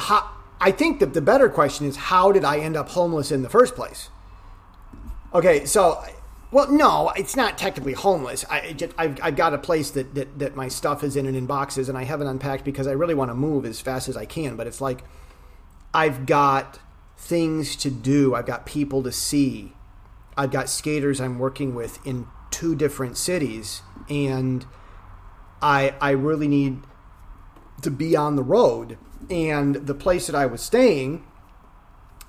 how, I think that the better question is how did I end up homeless in the first place? Okay, so well, no, it's not technically homeless. I I've, I've got a place that, that that my stuff is in and in boxes, and I haven't unpacked because I really want to move as fast as I can. But it's like I've got things to do. I've got people to see. I've got skaters I'm working with in two different cities, and I I really need to be on the road. And the place that I was staying,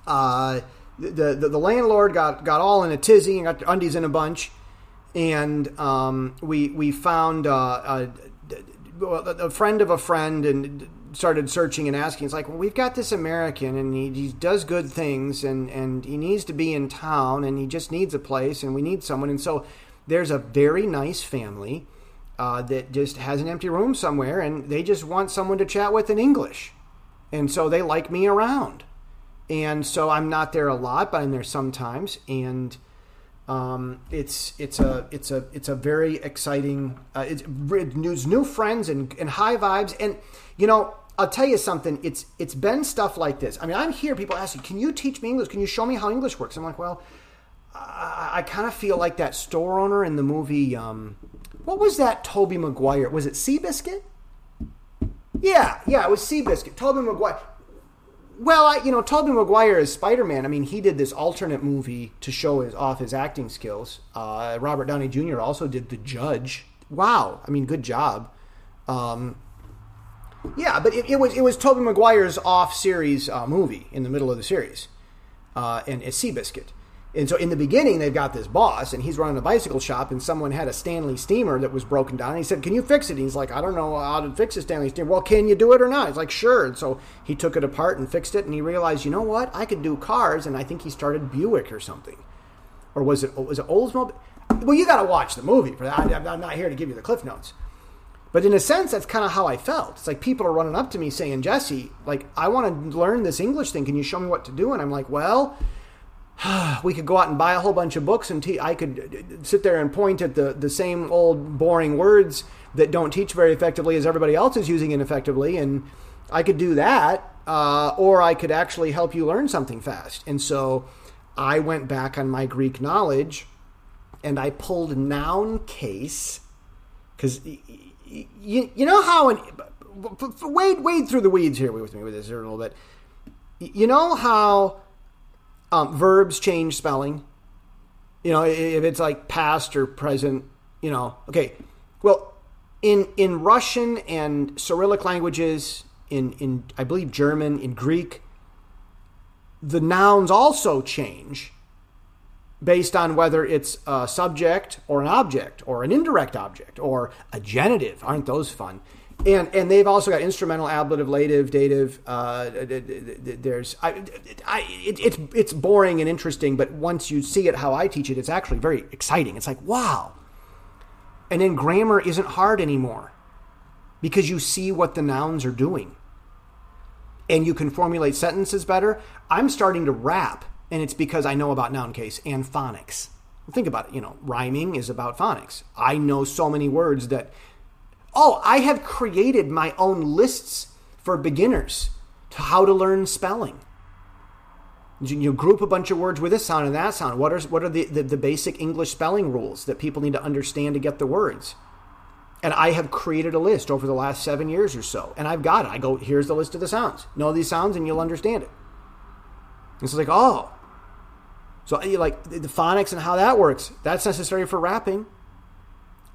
uh, the, the, the landlord got got all in a tizzy and got undies in a bunch, and um, we we found uh, a, a friend of a friend and started searching and asking. It's like, well, we've got this American and he, he does good things and and he needs to be in town and he just needs a place and we need someone. And so there's a very nice family uh, that just has an empty room somewhere and they just want someone to chat with in English, and so they like me around and so I'm not there a lot, but I'm there sometimes, and um, it's it's a it's a it's a very exciting. Uh, it's news, new friends and, and high vibes, and you know I'll tell you something. It's it's been stuff like this. I mean, I'm here. People ask me, "Can you teach me English? Can you show me how English works?" I'm like, well, I, I kind of feel like that store owner in the movie. Um, what was that? Tobey Maguire. Was it Seabiscuit? Yeah, yeah, it was Seabiscuit. Tobey Maguire. Well, I, you know, Tobey Maguire as Spider Man. I mean, he did this alternate movie to show his off his acting skills. Uh, Robert Downey Jr. also did The Judge. Wow, I mean, good job. Um, yeah, but it, it, was it was Tobey Maguire's off series uh, movie in the middle of the series, uh, and it's Seabiscuit. And so in the beginning, they've got this boss, and he's running a bicycle shop, and someone had a Stanley steamer that was broken down. And he said, "Can you fix it?" And he's like, "I don't know how to fix a Stanley steamer." Well, can you do it or not? He's like, "Sure." And so he took it apart and fixed it, and he realized, you know what? I could do cars, and I think he started Buick or something, or was it was it Oldsmobile? Well, you got to watch the movie for that. I'm not here to give you the cliff notes. But in a sense, that's kind of how I felt. It's like people are running up to me saying, Jesse, like, I want to learn this English thing. Can you show me what to do? And I'm like, well, we could go out and buy a whole bunch of books and te- I could sit there and point at the, the same old boring words that don't teach very effectively as everybody else is using ineffectively. And I could do that, uh, or I could actually help you learn something fast. And so I went back on my Greek knowledge and I pulled noun case because you, you know how, in, wade, wade through the weeds here with me with this here a little bit. You know how um, verbs change spelling. You know, if it's like past or present, you know, okay. Well, in in Russian and Cyrillic languages, in in I believe German, in Greek, the nouns also change based on whether it's a subject or an object or an indirect object or a genitive. Aren't those fun? And and they've also got instrumental, ablative, lative, dative. Uh, there's I, I it, it's it's boring and interesting, but once you see it how I teach it, it's actually very exciting. It's like wow. And then grammar isn't hard anymore because you see what the nouns are doing, and you can formulate sentences better. I'm starting to rap, and it's because I know about noun case and phonics. Think about it. You know, rhyming is about phonics. I know so many words that Oh, I have created my own lists for beginners to how to learn spelling. You group a bunch of words with this sound and that sound. What are, what are the, the, the basic English spelling rules that people need to understand to get the words? And I have created a list over the last seven years or so. And I've got it. I go, here's the list of the sounds. Know these sounds and you'll understand it. It's like, oh. So, like, the phonics and how that works, that's necessary for rapping.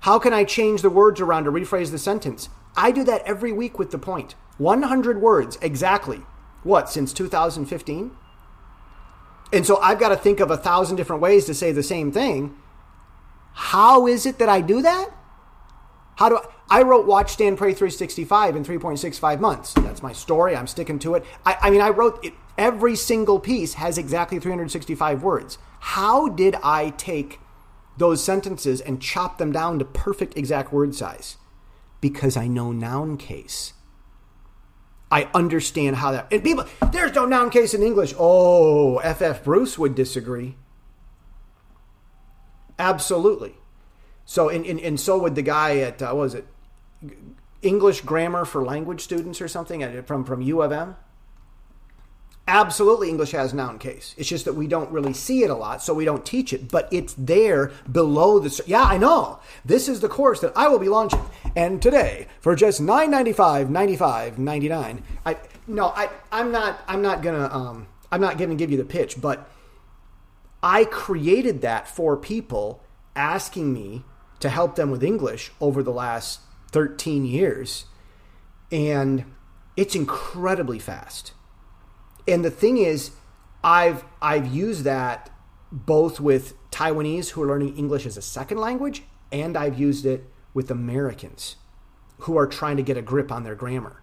How can I change the words around to rephrase the sentence? I do that every week with the point. 100 words exactly. What, since 2015? And so I've got to think of a thousand different ways to say the same thing. How is it that I do that? How do I, I wrote Watch Stand Pray 365 in 3.65 months. That's my story. I'm sticking to it. I, I mean, I wrote it. Every single piece has exactly 365 words. How did I take those sentences and chop them down to perfect exact word size because I know noun case. I understand how that. And people, there's no noun case in English. Oh, F.F. Bruce would disagree. Absolutely. So, and, and, and so would the guy at, uh, what was it? English grammar for language students or something from, from U of M. Absolutely, English has noun case. It's just that we don't really see it a lot, so we don't teach it. But it's there below the. Yeah, I know. This is the course that I will be launching, and today for just nine ninety five, ninety five, ninety nine. I no, I I'm not I'm not gonna um I'm not gonna give you the pitch, but I created that for people asking me to help them with English over the last thirteen years, and it's incredibly fast and the thing is, I've I've used that both with Taiwanese who are learning English as a second language, and I've used it with Americans who are trying to get a grip on their grammar.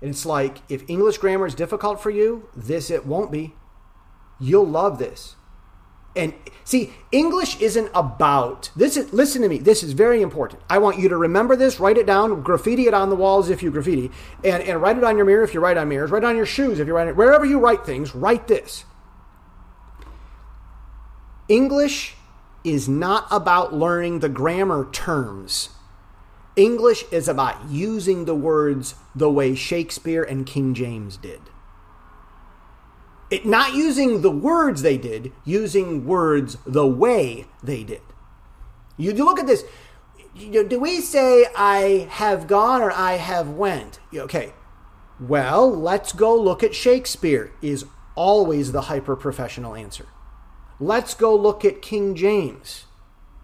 And it's like if English grammar is difficult for you, this it won't be. You'll love this. And see, English isn't about this. Is listen to me. This is very important. I want you to remember this. Write it down. Graffiti it on the walls if you graffiti, and and write it on your mirror if you write on mirrors. Write it on your shoes if you write it. Wherever you write things, write this. English is not about learning the grammar terms. English is about using the words the way Shakespeare and King James did. It, not using the words they did, using words the way they did. You, look at this. You, do we say I have gone or I have went? Okay. Well, let's go look at Shakespeare. Is always the hyper professional answer. Let's go look at King James.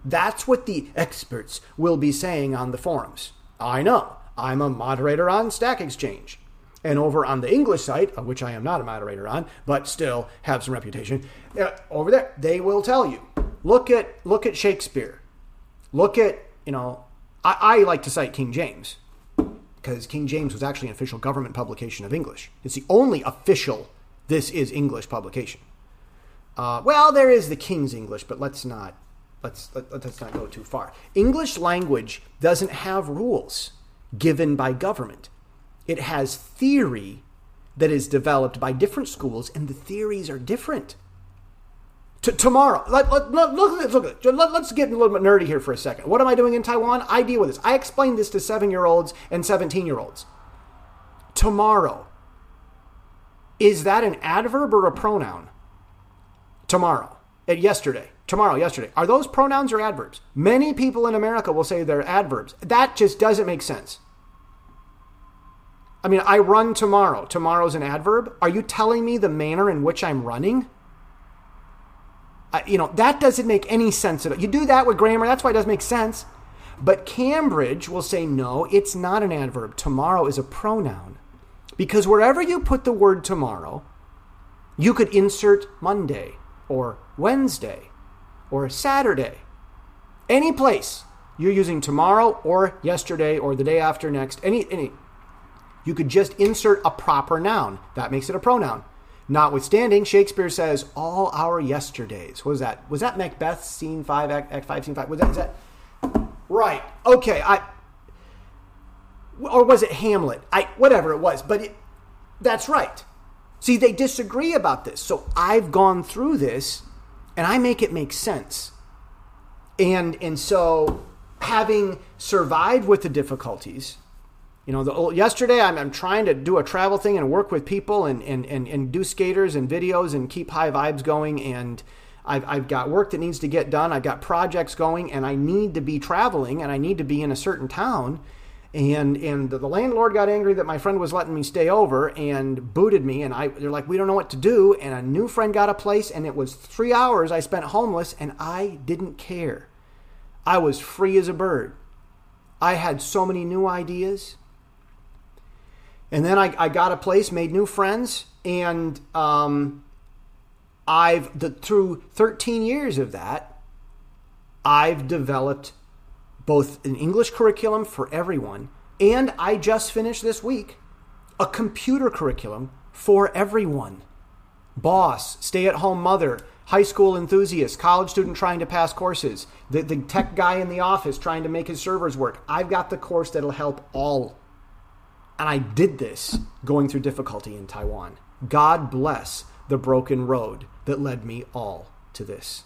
That's what the experts will be saying on the forums. I know. I'm a moderator on Stack Exchange. And over on the English site, of which I am not a moderator on, but still have some reputation, uh, over there they will tell you look at look at Shakespeare, look at you know I, I like to cite King James because King James was actually an official government publication of English. It's the only official this is English publication. Uh, well, there is the King's English, but let's not let's let, let's not go too far. English language doesn't have rules given by government. It has theory that is developed by different schools, and the theories are different. T- tomorrow, let, let, let, look at this. Look at this. Let, us get a little bit nerdy here for a second. What am I doing in Taiwan? I deal with this. I explain this to seven year olds and 17 year olds. Tomorrow, is that an adverb or a pronoun? Tomorrow. At yesterday. Tomorrow, yesterday. Are those pronouns or adverbs? Many people in America will say they're adverbs. That just doesn't make sense. I mean, I run tomorrow. Tomorrow's an adverb. Are you telling me the manner in which I'm running? I, you know, that doesn't make any sense at all. You do that with grammar, that's why it doesn't make sense. But Cambridge will say, no, it's not an adverb. Tomorrow is a pronoun. Because wherever you put the word tomorrow, you could insert Monday or Wednesday or Saturday. Any place you're using tomorrow or yesterday or the day after next, any, any you could just insert a proper noun. That makes it a pronoun. Notwithstanding, Shakespeare says, all our yesterdays. What was that? Was that Macbeth, scene 5, act, act 5, scene 5? Was that, is that? Right. Okay. I, or was it Hamlet? I, whatever it was. But it, that's right. See, they disagree about this. So I've gone through this and I make it make sense. And, and so having survived with the difficulties, you know, the, yesterday I'm, I'm trying to do a travel thing and work with people and, and, and, and do skaters and videos and keep high vibes going. And I've, I've got work that needs to get done. I've got projects going and I need to be traveling and I need to be in a certain town. And, and the landlord got angry that my friend was letting me stay over and booted me. And I, they're like, we don't know what to do. And a new friend got a place and it was three hours I spent homeless and I didn't care. I was free as a bird. I had so many new ideas and then I, I got a place, made new friends, and um, I've the, through 13 years of that, I've developed both an English curriculum for everyone, and I just finished this week a computer curriculum for everyone. Boss, stay at home mother, high school enthusiast, college student trying to pass courses, the, the tech guy in the office trying to make his servers work. I've got the course that'll help all and I did this going through difficulty in Taiwan. God bless the broken road that led me all to this.